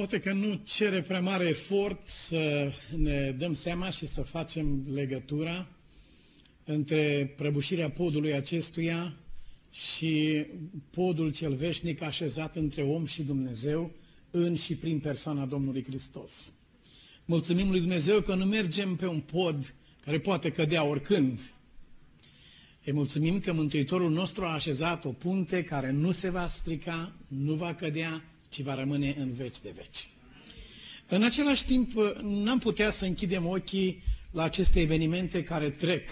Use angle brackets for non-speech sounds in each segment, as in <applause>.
Poate că nu cere prea mare efort să ne dăm seama și să facem legătura între prăbușirea podului acestuia și podul cel veșnic așezat între om și Dumnezeu în și prin persoana Domnului Hristos. Mulțumim lui Dumnezeu că nu mergem pe un pod care poate cădea oricând. Îi mulțumim că Mântuitorul nostru a așezat o punte care nu se va strica, nu va cădea, ci va rămâne în veci de veci. În același timp, n-am putea să închidem ochii la aceste evenimente care trec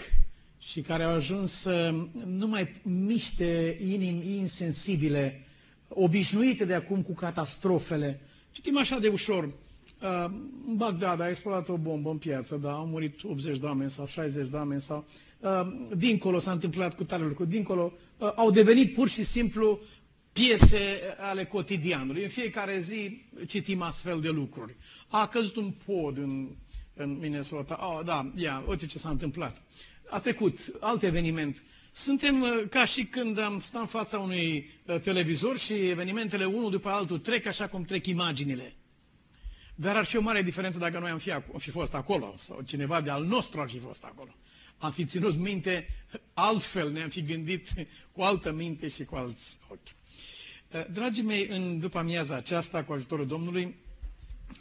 și care au ajuns să nu mai miște inimi insensibile, obișnuite de acum cu catastrofele. Citim așa de ușor, uh, în Bagdad a explodat o bombă în piață, da, au murit 80 de oameni sau 60 de oameni sau uh, dincolo s-a întâmplat cu tare lucru, dincolo uh, au devenit pur și simplu piese ale cotidianului. În fiecare zi citim astfel de lucruri. A căzut un pod în, în Minnesota. Oh, da, ia, uite ce s-a întâmplat. A trecut alt eveniment. Suntem uh, ca și când am stat în fața unui uh, televizor și evenimentele unul după altul trec așa cum trec imaginile. Dar ar fi o mare diferență dacă noi am fi, am fi fost acolo sau cineva de al nostru ar fi fost acolo. Am fi ținut minte altfel, ne-am fi gândit cu altă minte și cu alți ochi. Eh, dragii mei, în după amiaza aceasta, cu ajutorul Domnului,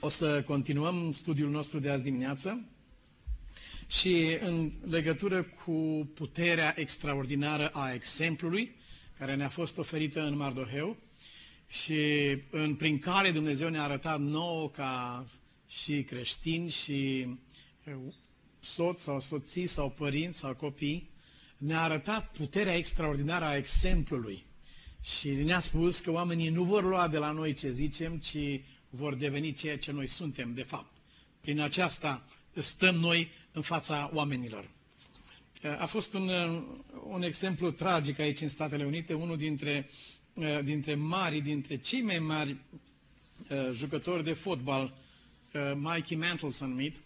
o să continuăm studiul nostru de azi dimineață și în legătură cu puterea extraordinară a exemplului care ne-a fost oferită în Mardoheu și în, prin care Dumnezeu ne-a arătat nouă ca și creștini și eh, soți sau soții sau părinți sau copii, ne-a arătat puterea extraordinară a exemplului și ne-a spus că oamenii nu vor lua de la noi ce zicem, ci vor deveni ceea ce noi suntem, de fapt. Prin aceasta stăm noi în fața oamenilor. A fost un, un exemplu tragic aici în Statele Unite, unul dintre, dintre mari, dintre cei mai mari uh, jucători de fotbal, uh, Mikey Mantle s-a numit,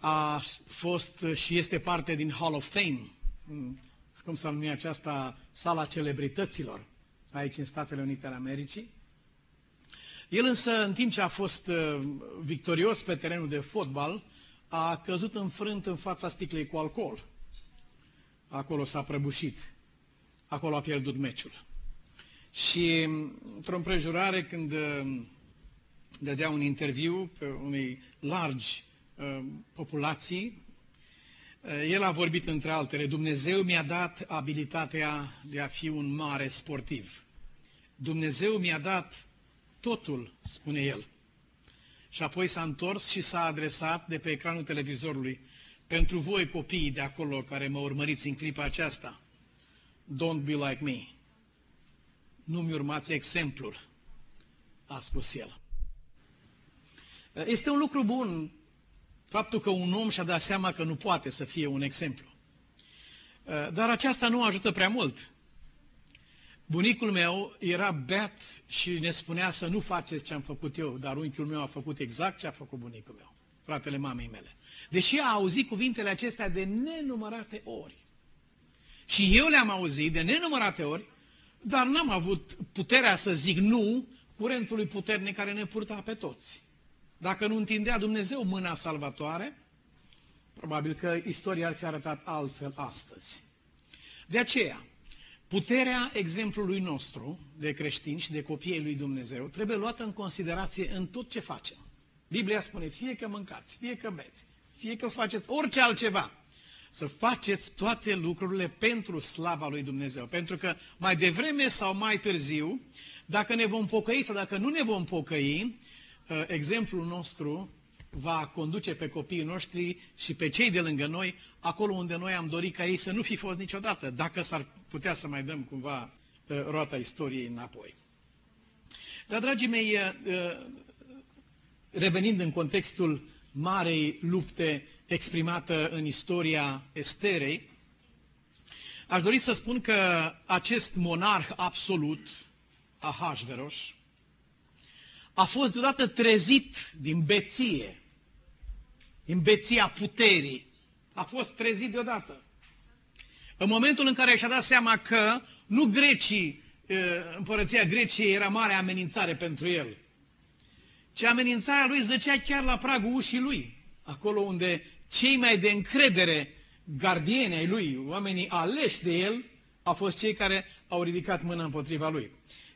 a fost și este parte din Hall of Fame, cum să numim aceasta, sala celebrităților aici în Statele Unite ale Americii. El însă, în timp ce a fost uh, victorios pe terenul de fotbal, a căzut înfrânt în fața sticlei cu alcool. Acolo s-a prăbușit. Acolo a pierdut meciul. Și într-o împrejurare, când uh, dădea un interviu pe unei largi uh, populații Eh, el a vorbit între altele, Dumnezeu mi-a dat abilitatea de a fi un mare sportiv. Dumnezeu mi-a dat totul, spune el. Și apoi s-a întors și s-a adresat de pe ecranul televizorului. Pentru voi, copiii de acolo care mă urmăriți în clipa aceasta, don't be like me. Nu-mi urmați exemplul, a spus el. Eh, este un lucru bun Faptul că un om și-a dat seama că nu poate să fie un exemplu. Uh, dar aceasta nu ajută prea mult. Bunicul meu era beat și ne spunea să nu faceți ce am făcut eu, dar unchiul meu a făcut exact ce a făcut bunicul meu, fratele mamei mele. Deși a auzit cuvintele acestea de nenumărate ori. Și eu le-am auzit de nenumărate ori, dar n-am avut puterea să zic nu curentului puternic care ne purta pe toți. Dacă nu întindea Dumnezeu mâna salvatoare, probabil că istoria ar fi arătat altfel astăzi. De aceea, puterea exemplului nostru de creștini și de copiii lui Dumnezeu trebuie luată în considerație în tot ce facem. Biblia spune, fie că mâncați, fie că beți, fie că faceți orice altceva, să faceți toate lucrurile pentru slava lui Dumnezeu. Pentru că mai devreme sau mai târziu, dacă ne vom pocăi sau dacă nu ne vom pocăi, Uh, exemplul nostru va conduce pe copiii noștri și pe cei de lângă noi, acolo unde noi am dorit ca ei să nu fi fost niciodată, dacă s-ar putea să mai dăm cumva uh, roata istoriei înapoi. Dar, dragii mei, uh, revenind în contextul marei lupte exprimată în istoria Esterei, aș dori să spun că acest monarh absolut, Ahasveros, a fost deodată trezit din beție, din beția puterii. A fost trezit deodată. În momentul în care și-a dat seama că nu grecii, împărăția Greciei era mare amenințare pentru el, ci amenințarea lui zăcea chiar la pragul ușii lui, acolo unde cei mai de încredere gardieni ai lui, oamenii aleși de el, au fost cei care au ridicat mâna împotriva lui.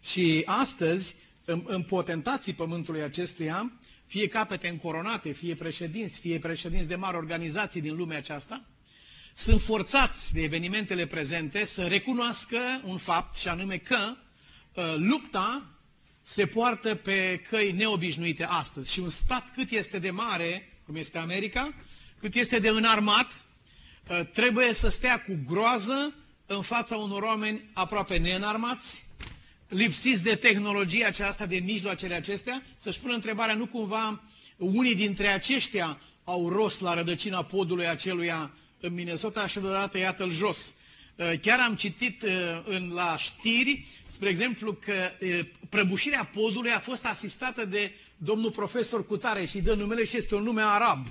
Și astăzi, în, în potentații pământului acestuia, fie capete încoronate, fie președinți, fie președinți de mari organizații din lumea aceasta, sunt forțați de evenimentele prezente să recunoască un fapt, și anume că uh, lupta se poartă pe căi neobișnuite astăzi. Și un stat cât este de mare, cum este America, cât este de înarmat, uh, trebuie să stea cu groază în fața unor oameni aproape neînarmați, lipsiți de tehnologia aceasta, de mijloacele acestea, să-și pună întrebarea, nu cumva unii dintre aceștia au rost la rădăcina podului aceluia în Minnesota și deodată iată-l jos. Uh, chiar am citit uh, în, la știri, spre exemplu, că uh, prăbușirea podului a fost asistată de domnul profesor Cutare și dă numele și este un nume arab.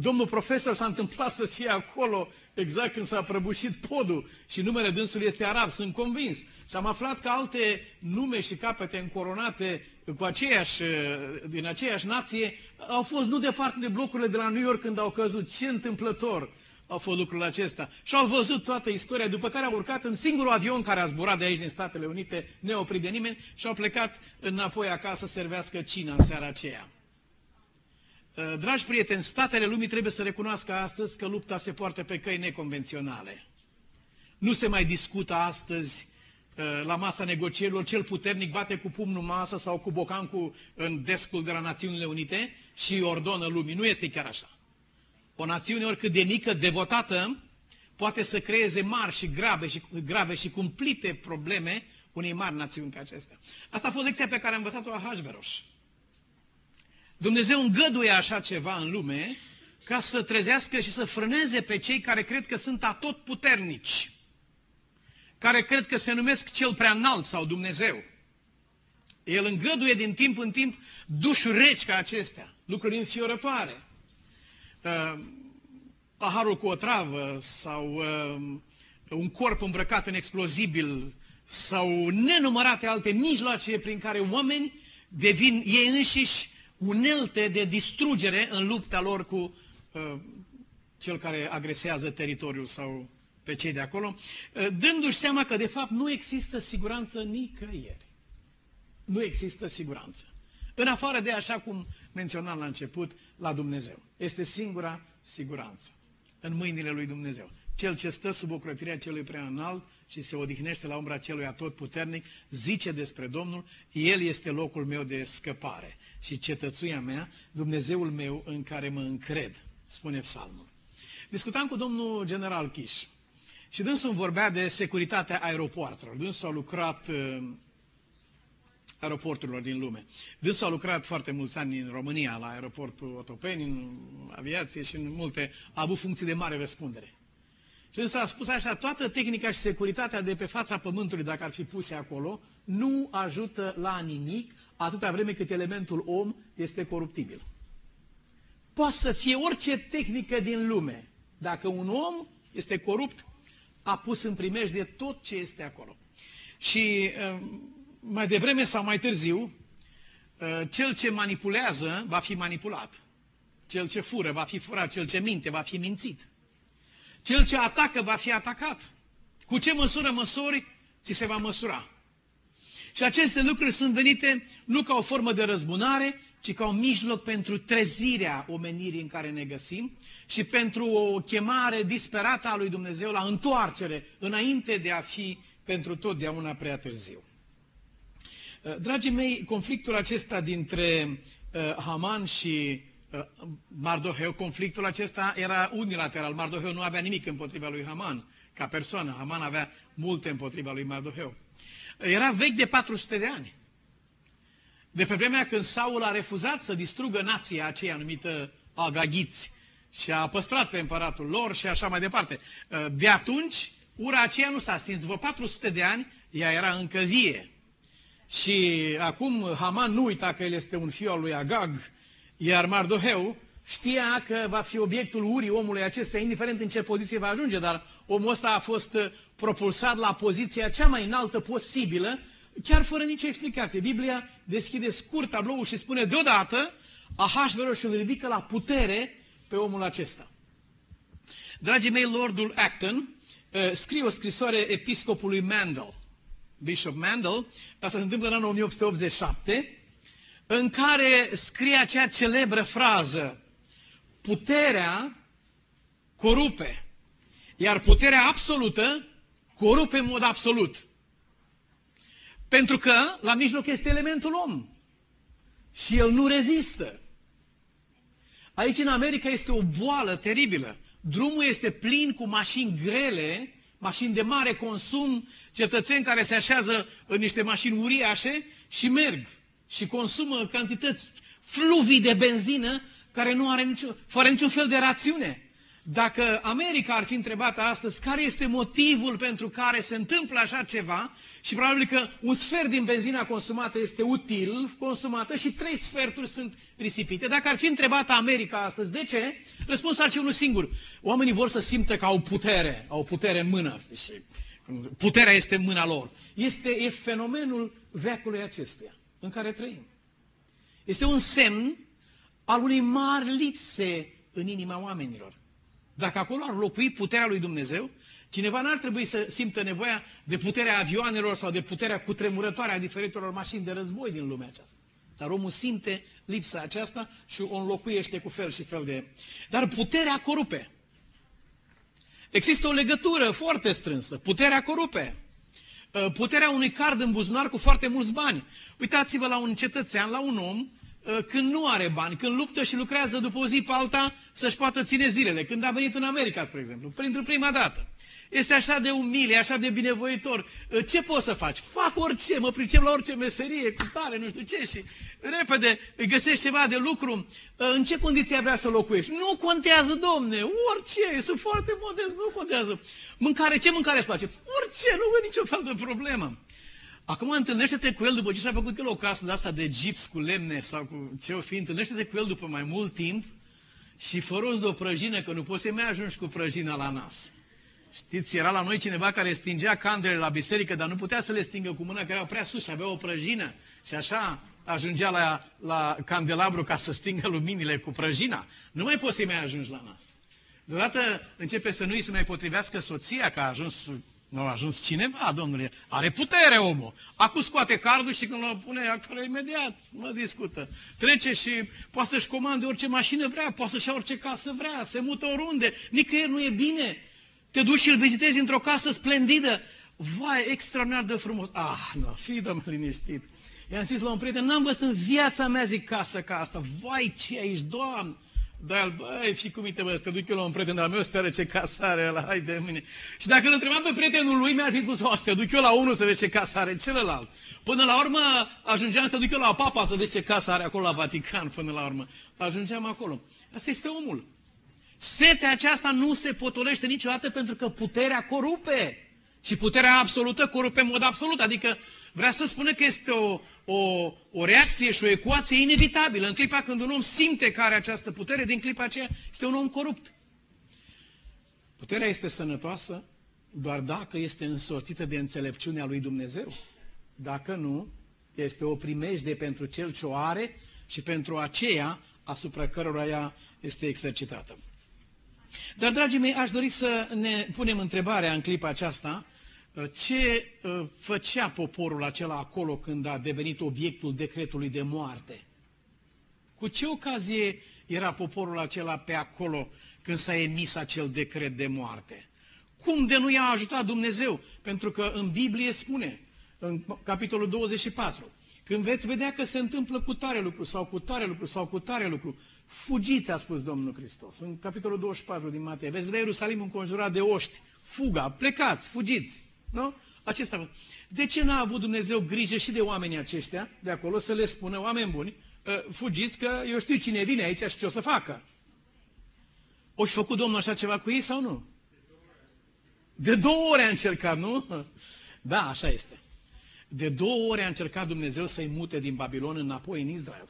Domnul profesor s-a întâmplat să fie acolo exact când s-a prăbușit podul și numele dânsului este arab, sunt convins. Și am aflat că alte nume și capete încoronate cu aceeași, din aceeași nație au fost nu departe de blocurile de la New York când au căzut. Ce întâmplător au fost lucrurile acestea. Și au văzut toată istoria, după care au urcat în singurul avion care a zburat de aici din Statele Unite, neoprit de nimeni, și au plecat înapoi acasă să servească cina în seara aceea. Uh, dragi prieteni, statele lumii trebuie să recunoască astăzi că lupta se poartă pe căi neconvenționale. Nu se mai discută astăzi uh, la masa negocierilor, cel puternic bate cu pumnul masă sau cu bocancul în descul de la Națiunile Unite și ordonă lumii. Nu este chiar așa. O națiune oricât de mică, devotată, poate să creeze mari și grave și, grave și cumplite probleme unei mari națiuni ca acestea. Asta a fost lecția pe care am învățat-o la Hajveroș. Dumnezeu îngăduie așa ceva în lume ca să trezească și să frâneze pe cei care cred că sunt atot puternici, care cred că se numesc cel prea înalt sau Dumnezeu. El îngăduie din timp în timp dușuri reci ca acestea, lucruri înfiorătoare. Uh, paharul cu o travă sau uh, un corp îmbrăcat în explozibil sau nenumărate alte mijloace prin care oameni devin ei înșiși unelte de distrugere în lupta lor cu uh, cel care agresează teritoriul sau pe cei de acolo, uh, dându-și seama că de fapt nu există siguranță nicăieri. Nu există siguranță. În afară de așa cum menționam la început, la Dumnezeu. Este singura siguranță. În mâinile lui Dumnezeu. Cel ce stă sub ocrătirea celui prea înalt și se odihnește la umbra celui atotputernic, zice despre Domnul, El este locul meu de scăpare și cetățuia mea, Dumnezeul meu în care mă încred, spune psalmul. Discutam cu domnul general Chiș și dânsul vorbea de securitatea aeropoartelor. Dânsul a lucrat uh, aeroporturilor din lume. Dânsul a lucrat foarte mulți ani în România, la aeroportul Otopeni, în aviație și în multe, a avut funcții de mare răspundere. Și însă a spus așa, toată tehnica și securitatea de pe fața pământului, dacă ar fi puse acolo, nu ajută la nimic atâta vreme cât elementul om este coruptibil. Poate să fie orice tehnică din lume. Dacă un om este corupt, a pus în de tot ce este acolo. Și um, mai devreme sau mai târziu, uh, cel ce manipulează va fi manipulat. Cel ce fură va fi furat, cel ce minte va fi mințit. Cel ce atacă va fi atacat. Cu ce măsură măsori, ți se va măsura. Și aceste lucruri sunt venite nu ca o formă de răzbunare, ci ca un mijloc pentru trezirea omenirii în care ne găsim și pentru o chemare disperată a lui Dumnezeu la întoarcere, înainte de a fi pentru totdeauna prea târziu. Dragii mei, conflictul acesta dintre uh, Haman și Uh, Mardoheu, conflictul acesta era unilateral. Mardoheu nu avea nimic împotriva lui Haman ca persoană. Haman avea multe împotriva lui Mardoheu. Era vechi de 400 de ani. De pe vremea când Saul a refuzat să distrugă nația aceea numită Agagiți și a păstrat pe împăratul lor și așa mai departe. Uh, de atunci, ura aceea nu s-a stins. După 400 de ani, ea era încă vie. Și acum Haman nu uita că el este un fiu al lui Agag, iar Mardoheu știa că va fi obiectul urii omului acesta, indiferent în ce poziție va ajunge, dar omul ăsta a fost uh, propulsat la poziția cea mai înaltă posibilă chiar fără nicio explicație. Biblia deschide scurt tabloul și spune deodată Ahasveros îl ridică la putere pe omul acesta. Dragii mei, Lordul Acton uh, scrie o scrisoare episcopului Mandel, Bishop Mandel, asta se întâmplă în anul 1887, în care scrie acea celebră frază, puterea corupe, iar puterea absolută corupe în mod absolut. Pentru că la mijloc este elementul om. Și el nu rezistă. Aici în America este o boală teribilă. Drumul este plin cu mașini grele, mașini de mare consum, cetățeni care se așează în niște mașini uriașe și merg și consumă cantități fluvii de benzină care nu are nicio, fără niciun fel de rațiune. Dacă America ar fi întrebată astăzi care este motivul pentru care se întâmplă așa ceva și probabil că un sfert din benzina consumată este util consumată și trei sferturi sunt risipite. Dacă ar fi întrebată America astăzi, de ce? Răspunsul ar fi unul singur. Oamenii vor să simtă că au putere, au putere în mână. Și puterea este în mâna lor. Este e fenomenul veacului acestuia în care trăim. Este un semn al unei mari lipse în inima oamenilor. Dacă acolo ar locui puterea lui Dumnezeu, cineva n-ar trebui să simtă nevoia de puterea avioanelor sau de puterea cutremurătoare a diferitelor mașini de război din lumea aceasta. Dar omul simte lipsa aceasta și o înlocuiește cu fel și fel de... Dar puterea corupe. Există o legătură foarte strânsă. Puterea corupe. Uh, puterea unui card în buzunar cu foarte mulți bani. Uitați-vă la un cetățean, la un om Uh, când nu are bani, când luptă și lucrează după o zi pe alta să-și poată ține zilele. Când a venit în America, spre exemplu, pentru prima dată. Este așa de umil, așa de binevoitor. Uh, ce poți să faci? Fac orice, mă pricep la orice meserie, cu tare, nu știu ce, și repede îi găsești ceva de lucru. Uh, în ce condiții vrea să locuiești? Nu contează, domne, orice, sunt foarte modest, nu contează. Mâncare, ce mâncare îți place? Orice, nu văd nicio fel de problemă. Acum întâlnește-te cu el după ce și-a făcut el o casă de asta de gips cu lemne sau cu ce o fi, întâlnește-te cu el după mai mult timp și fă rost de o prăjină, că nu poți să mai ajungi cu prăjina la nas. Știți, era la noi cineva care stingea candele la biserică, dar nu putea să le stingă cu mâna, că erau prea sus și avea o prăjină. Și așa ajungea la, la candelabru ca să stingă luminile cu prăjina. Nu mai poți să mai ajungi la nas. Deodată începe să nu-i se mai potrivească soția, că a ajuns nu a ajuns cineva, domnule. Are putere omul. Acum scoate cardul și când îl pune acolo imediat, mă discută. Trece și poate să-și comande orice mașină vrea, poate să-și ia orice casă vrea, se mută oriunde. Nicăieri nu e bine. Te duci și îl vizitezi într-o casă splendidă. Vai, extraordinar de frumos. Ah, nu, fii dă liniștit. I-am zis la un prieten, n-am văzut în viața mea, zic, casă ca asta. Vai, ce aici, Doamne! Dar, băi, și cum uite, bă, să te duc eu la un prieten de-al meu, să ce casă are ăla, hai de mine. Și dacă îl întrebam pe prietenul lui, mi-ar fi spus, o, să te duc eu la unul să vezi ce casă are celălalt. Până la urmă, ajungeam să te duc eu la papa să vezi ce casă are acolo la Vatican, până la urmă. Ajungeam acolo. Asta este omul. Setea aceasta nu se potolește niciodată pentru că puterea corupe. Și puterea absolută corupe în mod absolut. Adică vrea să spună că este o, o, o reacție și o ecuație inevitabilă. În clipa când un om simte că are această putere, din clipa aceea este un om corupt. Puterea este sănătoasă doar dacă este însoțită de înțelepciunea lui Dumnezeu. Dacă nu, este o primejde pentru cel ce o are și pentru aceea asupra cărora ea este exercitată. Dar, dragii mei, aș dori să ne punem întrebarea în clipa aceasta, ce uh, făcea poporul acela acolo când a devenit obiectul decretului de moarte? Cu ce ocazie era poporul acela pe acolo când s-a emis acel decret de moarte? Cum de nu i-a ajutat Dumnezeu? Pentru că în Biblie spune, în capitolul 24, când veți vedea că se întâmplă cu tare lucru sau cu tare lucru sau cu tare lucru, fugiți, a spus Domnul Hristos. În capitolul 24 din Matei, veți vedea Ierusalim înconjurat de oști, fuga, plecați, fugiți. Nu? Acesta. De ce n-a avut Dumnezeu grijă și de oamenii aceștia de acolo să le spună, oameni buni, ă, fugiți că eu știu cine vine aici și ce o să facă. O și făcut Domnul așa ceva cu ei sau nu? De două ori a încercat, nu? Da, așa este. De două ori a încercat Dumnezeu să-i mute din Babilon înapoi în Israel.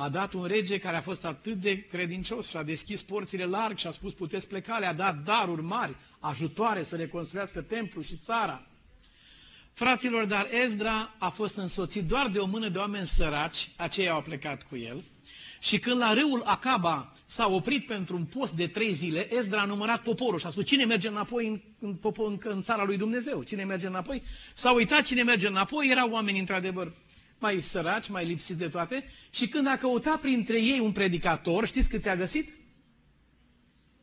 A dat un rege care a fost atât de credincios și a deschis porțile larg și a spus puteți pleca, le-a dat daruri mari, ajutoare să reconstruiască templu și țara. Fraților, dar Ezdra a fost însoțit doar de o mână de oameni săraci, aceia au plecat cu el. Și când la râul Acaba s-a oprit pentru un post de trei zile, Ezdra a numărat poporul și a spus, cine merge înapoi în, în, în, în țara lui Dumnezeu? Cine merge înapoi? S-a uitat cine merge înapoi, erau oameni într-adevăr mai săraci, mai lipsiți de toate. Și când a căutat printre ei un predicator, știți cât a găsit?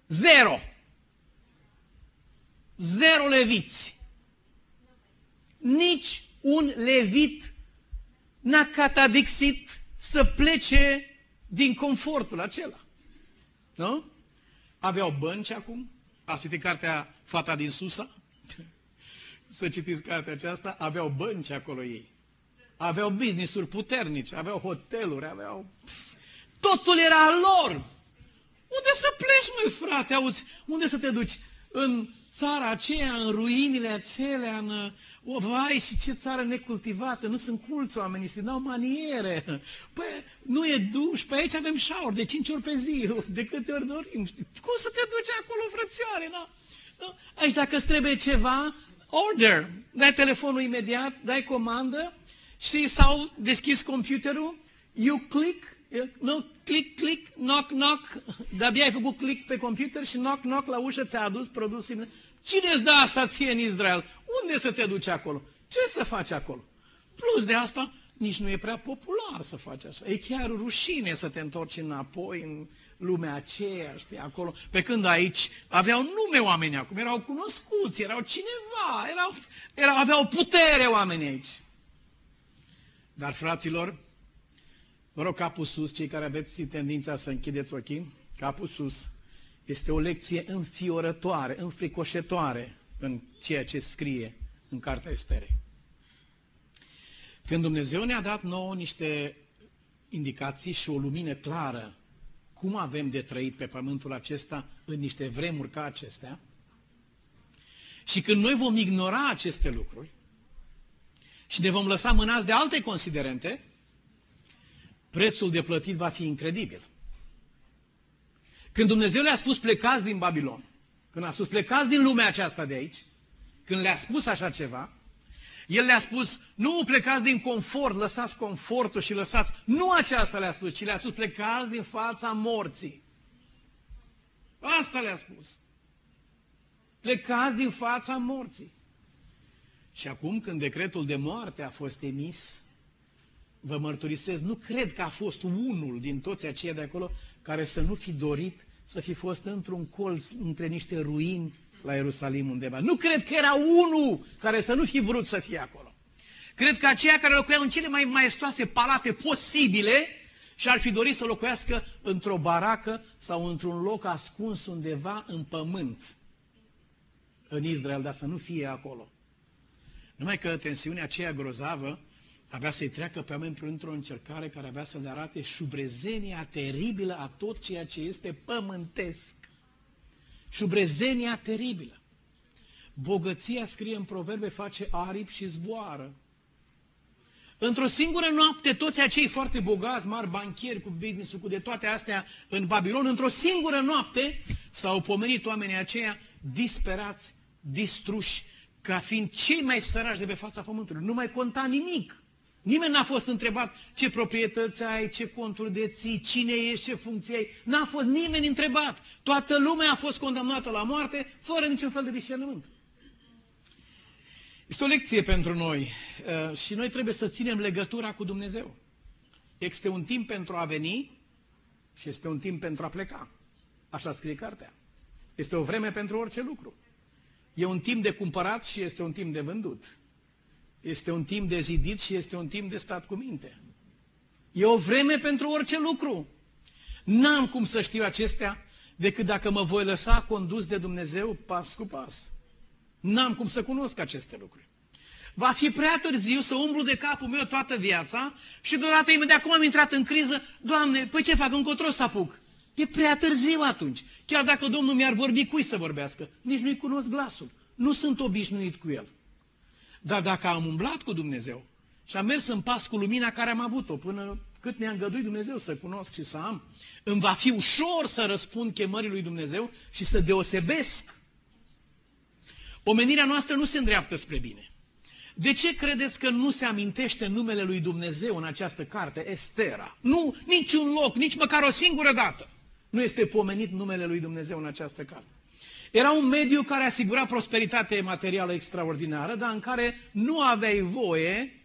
Zero. Zero leviți. Nici un levit n-a catadixit să plece din confortul acela. Nu? Aveau bănci acum. Ați citit cartea Fata din Susa? <laughs> Să citiți cartea aceasta. Aveau bănci acolo ei. Aveau business-uri puternice, aveau hoteluri, aveau... Totul era al lor. Unde să pleci, măi, frate, auzi? Unde să te duci? În țara aceea, în ruinile acelea, în o, vai, și ce țară necultivată, nu sunt culți oamenii ăștia, n-au maniere. Păi, nu e duș, pe aici avem șaur de cinci ori pe zi, de câte ori dorim. Cum să te duci acolo, frățioare, na? Aici, dacă îți trebuie ceva, order. Dai telefonul imediat, dai comandă și s-au deschis computerul, you click, nu, click, click, knock, knock, de-abia ai făcut click pe computer și knock, knock la ușă ți-a adus produs. Cine îți dă asta ție în Israel? Unde să te duci acolo? Ce să faci acolo? Plus de asta, nici nu e prea popular să faci așa. E chiar rușine să te întorci înapoi în lumea aceea, știi, acolo. Pe când aici aveau nume oameni acum, erau cunoscuți, erau cineva, erau, erau, aveau putere oamenii aici. Dar, fraților, Vă rog, capul sus, cei care aveți tendința să închideți ochii, capul sus este o lecție înfiorătoare, înfricoșătoare în ceea ce scrie în Cartea Esterei. Când Dumnezeu ne-a dat nouă niște indicații și o lumină clară cum avem de trăit pe pământul acesta în niște vremuri ca acestea, și când noi vom ignora aceste lucruri și ne vom lăsa mânați de alte considerente, prețul de plătit va fi incredibil. Când Dumnezeu le-a spus plecați din Babilon, când a spus plecați din lumea aceasta de aici, când le-a spus așa ceva, el le-a spus, nu plecați din confort, lăsați confortul și lăsați, nu aceasta le-a spus, ci le-a spus, plecați din fața morții. Asta le-a spus. Plecați din fața morții. Și acum când decretul de moarte a fost emis, vă mărturisesc, nu cred că a fost unul din toți aceia de acolo care să nu fi dorit să fi fost într-un colț între niște ruini la Ierusalim undeva. Nu cred că era unul care să nu fi vrut să fie acolo. Cred că aceia care locuiau în cele mai maestoase palate posibile și ar fi dorit să locuiască într-o baracă sau într-un loc ascuns undeva în pământ în Israel, dar să nu fie acolo. Numai că tensiunea aceea grozavă avea să-i treacă pe oameni printr-o încercare care avea să le arate șubrezenia teribilă a tot ceea ce este pământesc. Șubrezenia teribilă. Bogăția, scrie în proverbe, face aripi și zboară. Într-o singură noapte, toți acei foarte bogați, mari banchieri cu business cu de toate astea în Babilon, într-o singură noapte s-au pomenit oamenii aceia disperați, distruși, ca fiind cei mai săraci de pe fața pământului. Nu mai conta nimic. Nimeni n-a fost întrebat ce proprietăți ai, ce conturi deții, cine ești, ce funcție ai. N-a fost nimeni întrebat. Toată lumea a fost condamnată la moarte fără niciun fel de discernământ. Este o lecție pentru noi uh, și noi trebuie să ținem legătura cu Dumnezeu. Este un timp pentru a veni și este un timp pentru a pleca. Așa scrie cartea. Este o vreme pentru orice lucru. E un timp de cumpărat și este un timp de vândut. Este un timp de zidit și este un timp de stat cu minte. E o vreme pentru orice lucru. N-am cum să știu acestea decât dacă mă voi lăsa condus de Dumnezeu pas cu pas. N-am cum să cunosc aceste lucruri. Va fi prea târziu să umblu de capul meu toată viața și deodată imediat cum am intrat în criză, Doamne, păi ce fac, încotro să apuc? E prea târziu atunci. Chiar dacă Domnul mi-ar vorbi, cui să vorbească? Nici nu-i cunosc glasul. Nu sunt obișnuit cu el. Dar dacă am umblat cu Dumnezeu și am mers în pas cu lumina care am avut-o până cât ne-a îngăduit Dumnezeu să cunosc și să am, îmi va fi ușor să răspund chemării lui Dumnezeu și să deosebesc. Omenirea noastră nu se îndreaptă spre bine. De ce credeți că nu se amintește numele lui Dumnezeu în această carte, Estera? Nu, niciun loc, nici măcar o singură dată nu este pomenit numele lui Dumnezeu în această carte. Era un mediu care asigura prosperitate materială extraordinară, dar în care nu aveai voie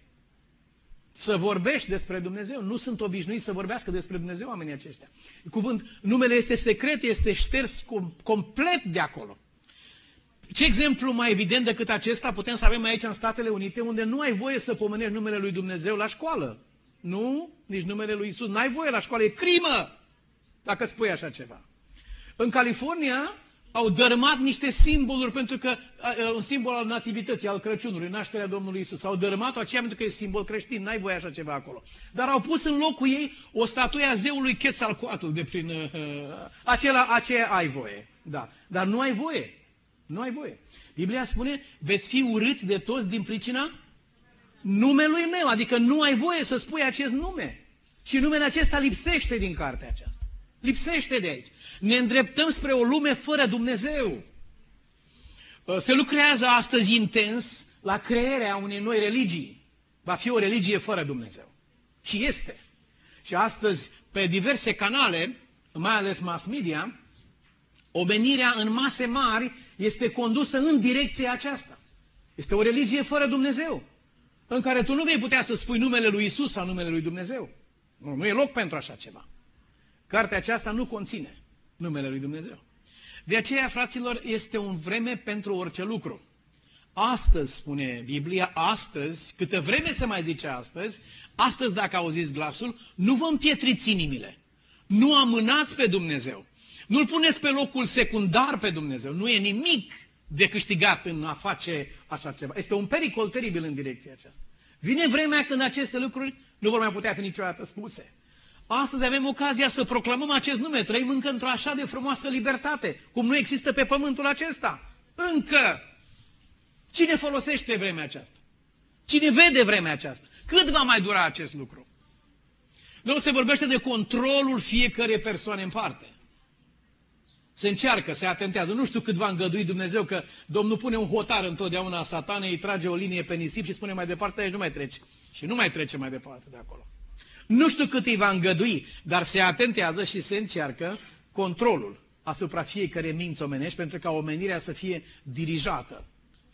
să vorbești despre Dumnezeu. Nu sunt obișnuiți să vorbească despre Dumnezeu oamenii aceștia. Cuvânt, numele este secret, este șters complet de acolo. Ce exemplu mai evident decât acesta putem să avem aici în Statele Unite, unde nu ai voie să pomenești numele lui Dumnezeu la școală. Nu? Nici numele lui Isus. N-ai voie la școală. E crimă dacă spui așa ceva. În California au dărâmat niște simboluri pentru că un simbol al nativității, al Crăciunului, nașterea Domnului Isus. Au dărâmat-o aceea pentru că e simbol creștin, n-ai voie așa ceva acolo. Dar au pus în locul ei o statuie a zeului Quetzalcoatl de prin uh, acela, aceea ai voie. Da. Dar nu ai voie. Nu ai voie. Biblia spune, veți fi urâți de toți din pricina numelui meu. Adică nu ai voie să spui acest nume. Și numele acesta lipsește din cartea aceasta. Lipsește de aici. Ne îndreptăm spre o lume fără Dumnezeu. Uh, se lucrează astăzi intens la crearea unei noi religii. Va fi o religie fără Dumnezeu. Și este. Și astăzi, pe diverse canale, mai ales mass media, Omenirea în mase mari este condusă în direcția aceasta. Este o religie fără Dumnezeu, în care tu nu vei putea să spui numele lui Isus sau numele lui Dumnezeu. Nu, nu e loc pentru așa ceva. Cartea aceasta nu conține numele lui Dumnezeu. De aceea, fraților, este un vreme pentru orice lucru. Astăzi, spune Biblia, astăzi, câtă vreme se mai zice astăzi, astăzi, dacă auziți glasul, nu vă împietriți inimile. Nu amânați pe Dumnezeu. Nu-L puneți pe locul secundar pe Dumnezeu. Nu e nimic de câștigat în a face așa ceva. Este un pericol teribil în direcția aceasta. Vine vremea când aceste lucruri nu vor mai putea fi niciodată spuse. Astăzi avem ocazia să proclamăm acest nume. Trăim încă într-o așa de frumoasă libertate, cum nu există pe pământul acesta. Încă! Cine folosește vremea aceasta? Cine vede vremea aceasta? Cât va mai dura acest lucru? Nu se vorbește de controlul fiecare persoane în parte. Se încearcă, se atentează. Nu știu cât va îngădui Dumnezeu că Domnul pune un hotar întotdeauna satanei, îi trage o linie pe nisip și spune mai departe, aici nu mai treci. Și nu mai trece mai departe de acolo. Nu știu cât îi va îngădui, dar se atentează și se încearcă controlul asupra fiecare minți omenești pentru ca omenirea să fie dirijată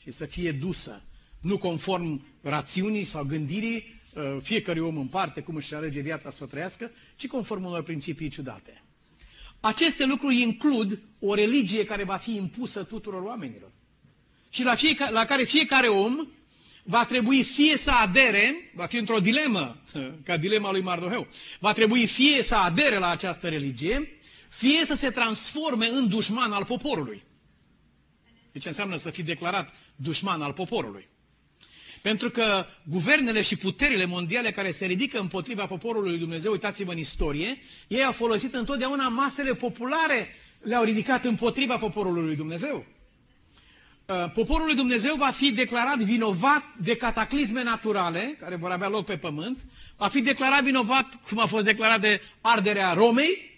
și să fie dusă, nu conform rațiunii sau gândirii uh, fiecare om în parte, cum își alege viața să o trăiască, ci conform unor principii ciudate. Aceste lucruri includ o religie care va fi impusă tuturor oamenilor. Și la, fiecare, la care fiecare om va trebui fie să adere, va fi într-o dilemă, ca dilema lui Mardoheu, va trebui fie să adere la această religie, fie să se transforme în dușman al poporului. Deci înseamnă să fii declarat dușman al poporului. Pentru că guvernele și puterile mondiale care se ridică împotriva poporului lui Dumnezeu, uitați-vă în istorie, ei au folosit întotdeauna masele populare, le-au ridicat împotriva poporului lui Dumnezeu. Uh, poporul lui Dumnezeu va fi declarat vinovat de cataclisme naturale, care vor avea loc pe pământ, va fi declarat vinovat, cum a fost declarat de arderea Romei,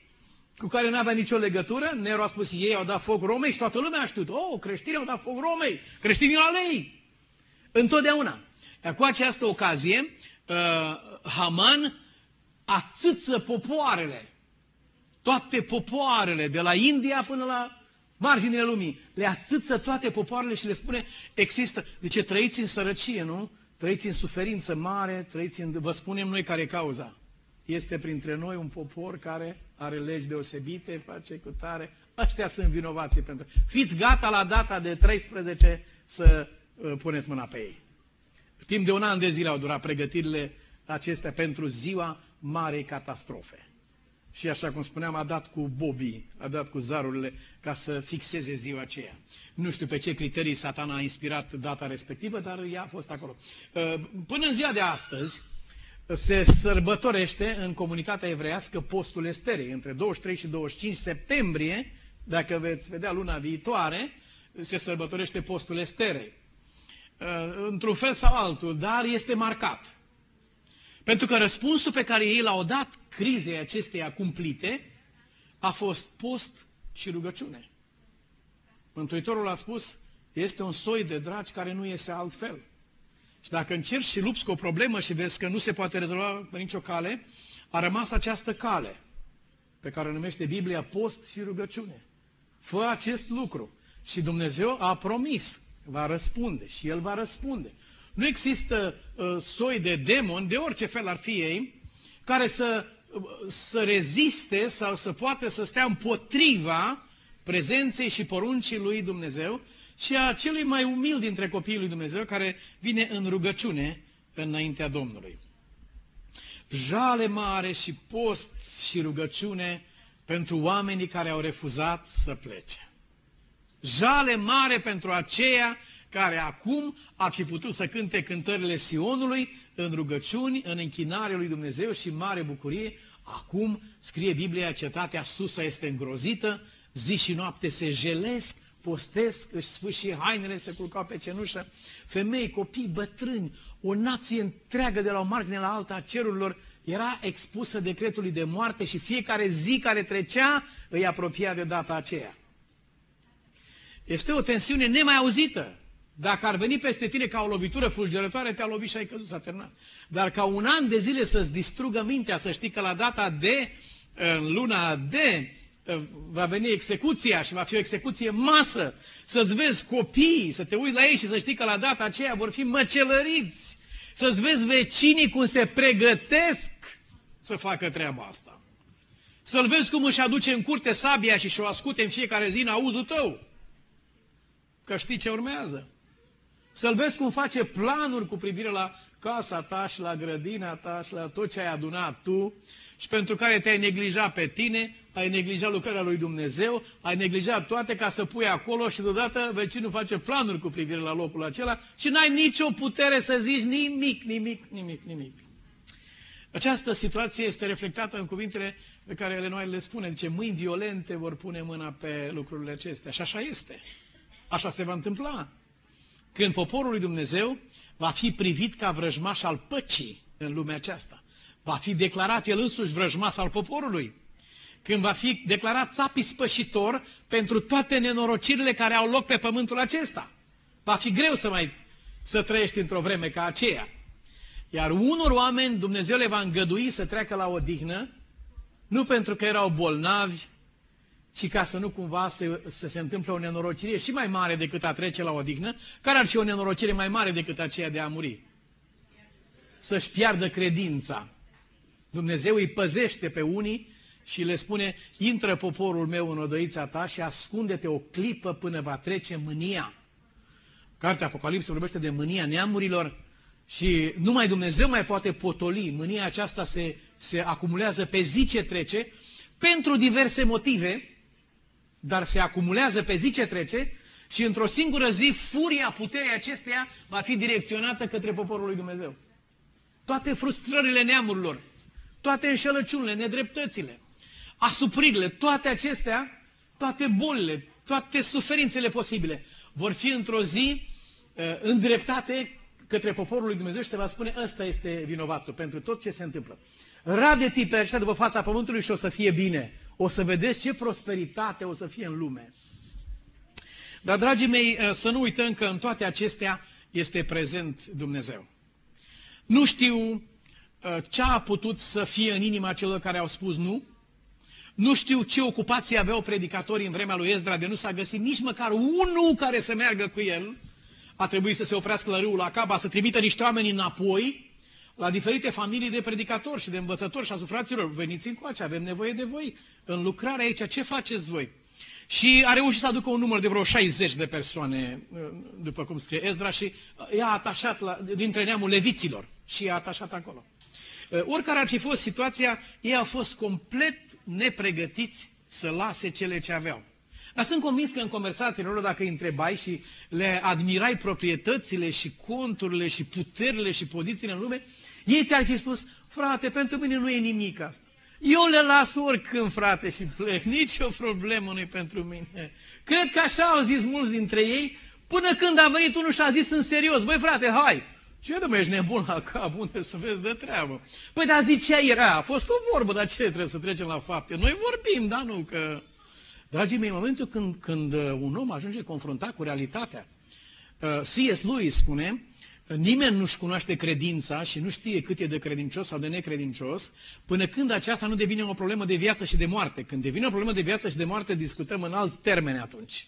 cu care nu avea nicio legătură. Nero a spus, ei au dat foc Romei și toată lumea a știut, oh, creștinii au dat foc Romei, creștinii la lei. Întotdeauna. Iar cu această ocazie, uh, Haman atâță popoarele, toate popoarele, de la India până la marginile lumii, le atâță toate popoarele și le spune, există, de ce trăiți în sărăcie, nu? Trăiți în suferință mare, trăiți în... Vă spunem noi care e cauza. Este printre noi un popor care are legi deosebite, face cu tare. Ăștia sunt vinovații pentru... Fiți gata la data de 13 să Uh, puneți mâna pe ei. Timp de un an de zile au durat pregătirile acestea pentru ziua marei catastrofe. Și așa cum spuneam, a dat cu bobii, a dat cu zarurile ca să fixeze ziua aceea. Nu știu pe ce criterii satana a inspirat data respectivă, dar ea a fost acolo. Uh, până în ziua de astăzi se sărbătorește în comunitatea evreiască postul Esterei. Între 23 și 25 septembrie, dacă veți vedea luna viitoare, se sărbătorește postul Esterei. Uh, într-un fel sau altul, dar este marcat. Pentru că răspunsul pe care ei l-au dat crizei acesteia cumplite a fost post și rugăciune. Mântuitorul a spus, este un soi de dragi care nu iese altfel. Și dacă încerci și lupți cu o problemă și vezi că nu se poate rezolva pe nicio cale, a rămas această cale pe care o numește Biblia post și rugăciune. Fă acest lucru și Dumnezeu a promis, va răspunde și El va răspunde. Nu există uh, soi de demoni, de orice fel ar fi ei, care să, uh, să reziste sau să poată să stea împotriva prezenței și poruncii lui Dumnezeu și a celui mai umil dintre copiii lui Dumnezeu care vine în rugăciune înaintea Domnului. Jale mare și post și rugăciune pentru oamenii care au refuzat să plece. Jale mare pentru aceia care acum ar fi putut să cânte cântările Sionului în rugăciuni, în închinare lui Dumnezeu și mare bucurie. Acum, scrie Biblia, cetatea susă este îngrozită, zi și noapte se jelesc, postesc, își sfârși hainele, se culcau pe cenușă, femei, copii, bătrâni, o nație întreagă de la o margine la alta a cerurilor era expusă decretului de moarte și fiecare zi care trecea îi apropia de data aceea. Este o tensiune nemai auzită. Dacă ar veni peste tine ca o lovitură fulgerătoare, te-a lovit și ai căzut, s-a terminat. Dar ca un an de zile să-ți distrugă mintea, să știi că la data de, în luna de, va veni execuția și va fi o execuție masă, să-ți vezi copiii, să te uiți la ei și să știi că la data aceea vor fi măcelăriți, să-ți vezi vecinii cum se pregătesc să facă treaba asta. Să-l vezi cum își aduce în curte sabia și și-o ascute în fiecare zi în auzul tău. Că știi ce urmează. Să-l vezi cum face planuri cu privire la casa ta și la grădina ta și la tot ce ai adunat tu și pentru care te-ai neglijat pe tine, ai neglijat lucrarea lui Dumnezeu, ai neglijat toate ca să pui acolo și deodată vecinul face planuri cu privire la locul acela și n-ai nicio putere să zici nimic, nimic, nimic, nimic. Această situație este reflectată în cuvintele pe care Elenoai le spune. Zice, mâini violente vor pune mâna pe lucrurile acestea. Și așa este. Așa se va întâmpla. Când poporul lui Dumnezeu va fi privit ca vrăjmaș al păcii în lumea aceasta. Va fi declarat el însuși vrăjmaș al poporului. Când va fi declarat țapi spășitor pentru toate nenorocirile care au loc pe pământul acesta. Va fi greu să mai să trăiești într-o vreme ca aceea. Iar unor oameni Dumnezeu le va îngădui să treacă la odihnă, nu pentru că erau bolnavi, ci ca să nu cumva să, să se întâmple o nenorocire și mai mare decât a trece la odihnă, care ar fi o nenorocire mai mare decât aceea de a muri? Să-și piardă credința. Dumnezeu îi păzește pe unii și le spune, intră poporul meu în odăița ta și ascunde-te o clipă până va trece mânia. Cartea Apocalipsă vorbește de mânia neamurilor, și numai Dumnezeu mai poate potoli. Mânia aceasta se, se acumulează pe zi ce trece, pentru diverse motive, dar se acumulează pe zi ce trece și într-o singură zi furia puterii acesteia va fi direcționată către poporul lui Dumnezeu. Toate frustrările neamurilor, toate înșelăciunile, nedreptățile, asupririle, toate acestea, toate bolile, toate suferințele posibile, vor fi într-o zi uh, îndreptate către poporul lui Dumnezeu și se va spune, ăsta este vinovatul pentru tot ce se întâmplă. Radeți pe așa după fața pământului și o să fie bine. O să vedeți ce prosperitate o să fie în lume. Dar, dragii mei, eh, să nu uităm că în toate acestea este prezent Dumnezeu. Nu știu eh, ce a putut să fie în inima celor care au spus nu. Nu știu ce ocupație aveau predicatorii în vremea lui Ezdra de nu s-a găsit nici măcar unul care să meargă cu el a trebuit să se oprească la râul Acaba, să trimită niște oameni înapoi la diferite familii de predicatori și de învățători și asufraților. Veniți încoace, avem nevoie de voi în lucrare aici. Ce faceți voi? Și a reușit să aducă un număr de vreo 60 de persoane, după cum scrie Ezra, și i-a atașat la, dintre neamul leviților și i-a atașat acolo. Oricare ar fi fost situația, ei au fost complet nepregătiți să lase cele ce aveau. Dar sunt convins că în conversațiile lor, dacă îi întrebai și le admirai proprietățile și conturile și puterile și pozițiile în lume, ei ți-ar fi spus, frate, pentru mine nu e nimic asta. Eu le las oricând, frate, și plec. <laughs> Nici o problemă nu pentru mine. Cred că așa au zis mulți dintre ei, până când a venit unul și a zis în serios, băi frate, hai, ce nu ești nebun la cap, <laughs> unde să vezi de treabă? Păi dar zicea era, a fost o vorbă, dar ce trebuie să trecem la fapte? Noi vorbim, dar nu că... Dragii mei, în momentul când, când uh, un om ajunge confruntat cu realitatea, uh, C.S. Lewis spune, Nimeni nu-și cunoaște credința și nu știe cât e de credincios sau de necredincios, până când aceasta nu devine o problemă de viață și de moarte. Când devine o problemă de viață și de moarte, discutăm în alt termene atunci.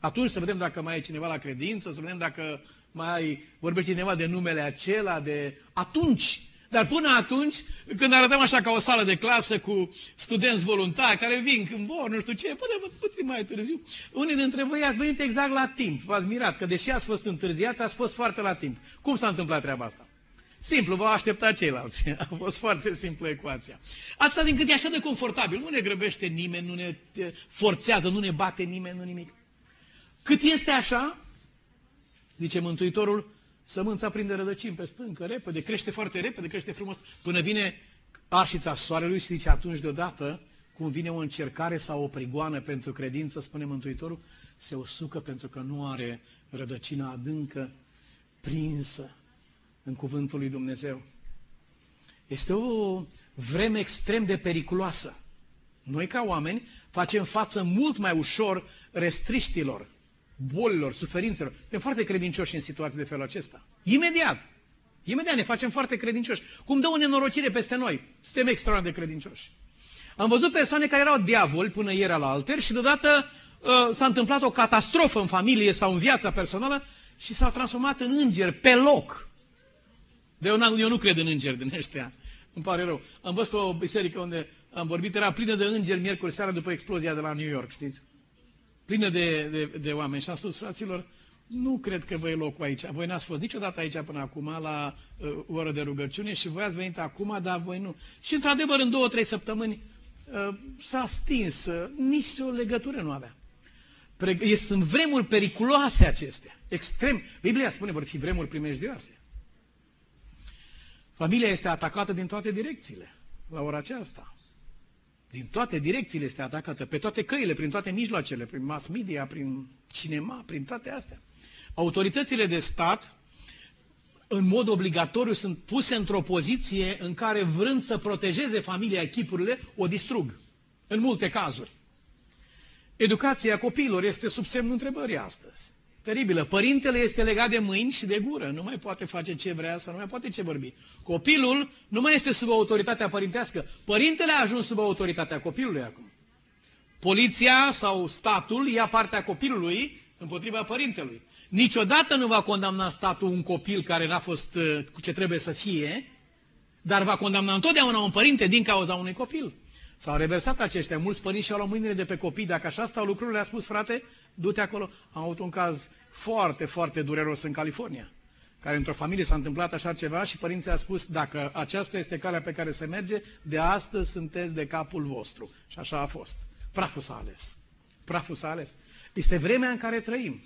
Atunci să vedem dacă mai e cineva la credință, să vedem dacă mai vorbește cineva de numele acela, de... Atunci dar până atunci, când arătăm așa ca o sală de clasă cu studenți voluntari care vin când vor, nu știu ce, poate puțin mai târziu, unii dintre voi ați venit exact la timp. V-ați mirat că deși ați fost întârziați, ați fost foarte la timp. Cum s-a întâmplat treaba asta? Simplu, vă aștepta ceilalți. <laughs> A fost foarte simplă ecuația. Asta din cât e așa de confortabil. Nu ne grăbește nimeni, nu ne forțează, nu ne bate nimeni, nu nimic. Cât este așa, zice Mântuitorul, Sămânța prinde rădăcini pe stâncă, repede, crește foarte repede, crește frumos, până vine arșița soarelui și zice atunci deodată, cum vine o încercare sau o prigoană pentru credință, spune Mântuitorul, se usucă pentru că nu are rădăcina adâncă, prinsă în cuvântul lui Dumnezeu. Este o vreme extrem de periculoasă. Noi, ca oameni, facem față mult mai ușor restriștilor, bolilor, suferințelor. Suntem foarte credincioși în situații de felul acesta. Imediat. Imediat ne facem foarte credincioși. Cum dă o nenorocire peste noi. Suntem extraordinar de credincioși. Am văzut persoane care erau diavoli până ieri la alter și deodată uh, s-a întâmplat o catastrofă în familie sau în viața personală și s-au transformat în îngeri pe loc. De eu, eu nu cred în îngeri din ăștia. Îmi pare rău. Am văzut o biserică unde am vorbit, era plină de îngeri miercuri seara după explozia de la New York, știți? Plină de, de, de oameni. Și am spus, fraților, nu cred că vă e locul aici. Voi n-ați fost niciodată aici până acum la uh, oră de rugăciune și voi ați venit acum, dar voi nu. Și într-adevăr, în două, trei săptămâni uh, s-a stins. Uh, nici o legătură nu avea. Pre- sunt vremuri periculoase acestea. Extrem. Biblia spune, vor fi vremuri primejdioase. Familia este atacată din toate direcțiile la ora aceasta. Din toate direcțiile este atacată, pe toate căile, prin toate mijloacele, prin mass media, prin cinema, prin toate astea. Autoritățile de stat, în mod obligatoriu, sunt puse într-o poziție în care, vrând să protejeze familia, echipurile, o distrug. În multe cazuri. Educația copiilor este sub semnul întrebării astăzi teribilă. Părintele este legat de mâini și de gură. Nu mai poate face ce vrea să nu mai poate ce vorbi. Copilul nu mai este sub autoritatea părintească. Părintele a ajuns sub autoritatea copilului acum. Poliția sau statul ia partea copilului împotriva părintelui. Niciodată nu va condamna statul un copil care n-a fost uh, cu ce trebuie să fie, dar va condamna întotdeauna un părinte din cauza unui copil. S-au reversat aceștia. Mulți părinți și-au luat mâinile de pe copii. Dacă așa stau lucrurile, a spus, frate, du-te acolo. Am avut un caz foarte, foarte dureros în California, care într-o familie s-a întâmplat așa ceva și părinții a spus, dacă aceasta este calea pe care se merge, de astăzi sunteți de capul vostru. Și așa a fost. Praful s-a ales. Praful s-a ales. Este vremea în care trăim.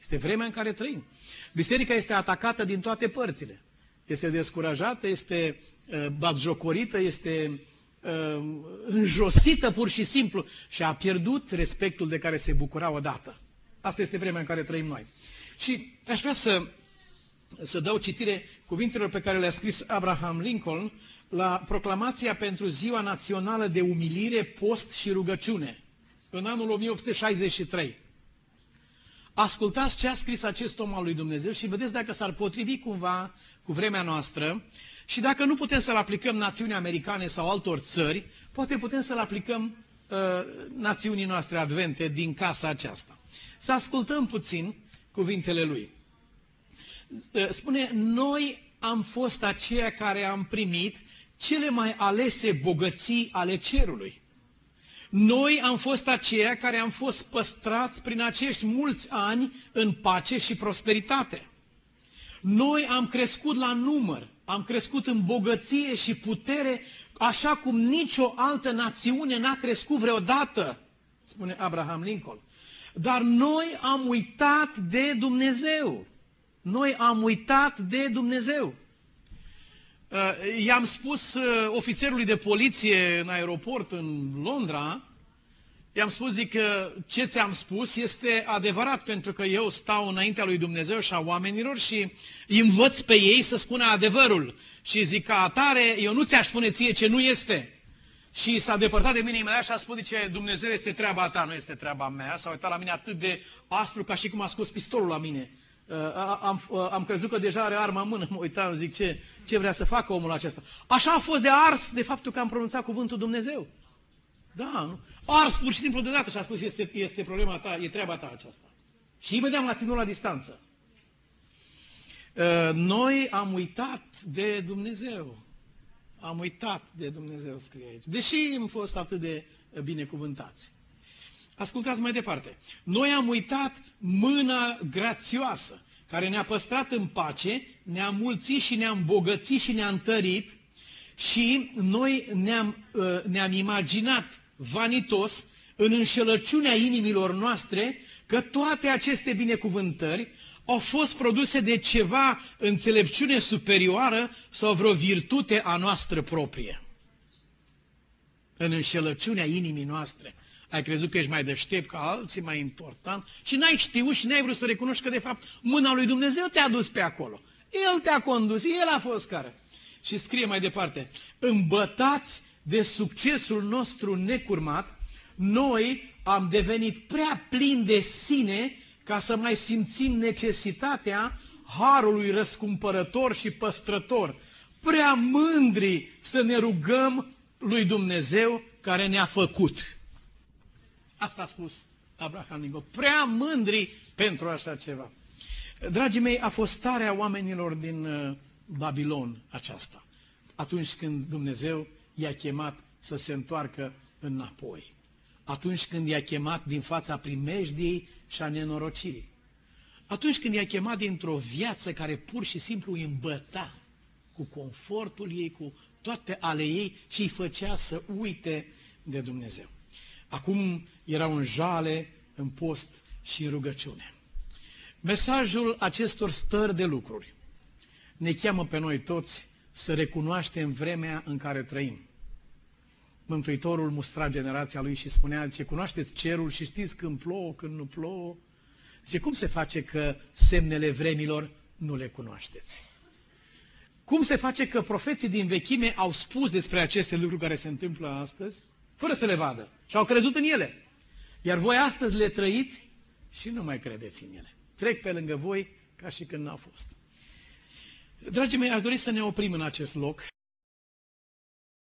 Este vremea în care trăim. Biserica este atacată din toate părțile. Este descurajată, este uh, batjocorită, este uh, înjosită pur și simplu și a pierdut respectul de care se bucura odată. Asta este vremea în care trăim noi. Și aș vrea să, să dau citire cuvintelor pe care le-a scris Abraham Lincoln la proclamația pentru Ziua Națională de Umilire, Post și Rugăciune, în anul 1863. Ascultați ce a scris acest om al lui Dumnezeu și vedeți dacă s-ar potrivi cumva cu vremea noastră și dacă nu putem să-l aplicăm națiunii americane sau altor țări, poate putem să-l aplicăm uh, națiunii noastre advente din casa aceasta. Să ascultăm puțin cuvintele lui. Uh, spune, noi am fost aceia care am primit cele mai alese bogății ale cerului. Noi am fost aceia care am fost păstrați prin acești mulți ani în pace și prosperitate. Noi am crescut la număr, am crescut în bogăție și putere, așa cum nicio altă națiune n-a crescut vreodată, spune Abraham Lincoln. Dar noi am uitat de Dumnezeu. Noi am uitat de Dumnezeu. Uh, i-am spus uh, ofițerului de poliție în aeroport în Londra, i-am spus, zic că ce ți-am spus este adevărat, pentru că eu stau înaintea lui Dumnezeu și a oamenilor și îi învăț pe ei să spună adevărul. Și zic ca atare, eu nu ți-aș spune ție ce nu este. Și s-a depărtat de mine imediat și a spus, zice, Dumnezeu este treaba ta, nu este treaba mea. S-a uitat la mine atât de aspru ca și cum a scos pistolul la mine am, am crezut că deja are arma în mână, mă uitam, zic ce, ce vrea să facă omul acesta. Așa a fost de ars de faptul că am pronunțat cuvântul Dumnezeu. Da, nu? ars pur și simplu deodată și a spus este, este problema ta, e treaba ta aceasta. Și imediat m-a ținut la distanță. Noi am uitat de Dumnezeu. Am uitat de Dumnezeu, scrie aici. Deși am fost atât de binecuvântați. Ascultați mai departe. Noi am uitat mâna grațioasă care ne-a păstrat în pace, ne-a mulțit și ne-a îmbogățit și ne-a întărit și noi ne-am, uh, ne-am imaginat vanitos în înșelăciunea inimilor noastre că toate aceste binecuvântări au fost produse de ceva înțelepciune superioară sau vreo virtute a noastră proprie. În înșelăciunea inimii noastre. Ai crezut că ești mai deștept ca alții, mai important și n-ai știut și n-ai vrut să recunoști că de fapt mâna lui Dumnezeu te-a dus pe acolo. El te-a condus, El a fost care. Și scrie mai departe, îmbătați de succesul nostru necurmat, noi am devenit prea plini de sine ca să mai simțim necesitatea harului răscumpărător și păstrător, prea mândri să ne rugăm lui Dumnezeu care ne-a făcut. Asta a spus Abraham Lincoln. Prea mândri pentru așa ceva. Dragii mei, a fost starea oamenilor din uh, Babilon aceasta. Atunci când Dumnezeu i-a chemat să se întoarcă înapoi. Atunci când i-a chemat din fața primejdiei și a nenorocirii. Atunci când i-a chemat dintr-o viață care pur și simplu îi îmbăta cu confortul ei, cu toate ale ei și îi făcea să uite de Dumnezeu. Acum erau în jale, în post și în rugăciune. Mesajul acestor stări de lucruri ne cheamă pe noi toți să recunoaștem vremea în care trăim. Mântuitorul mustra generația lui și spunea, ce cunoașteți cerul și știți când plouă, când nu plouă. Zice, cum se face că semnele vremilor nu le cunoașteți? Cum se face că profeții din vechime au spus despre aceste lucruri care se întâmplă astăzi, fără să le vadă? Și au crezut în ele. Iar voi astăzi le trăiți și nu mai credeți în ele. Trec pe lângă voi ca și când n-au fost. Dragii mei, aș dori să ne oprim în acest loc.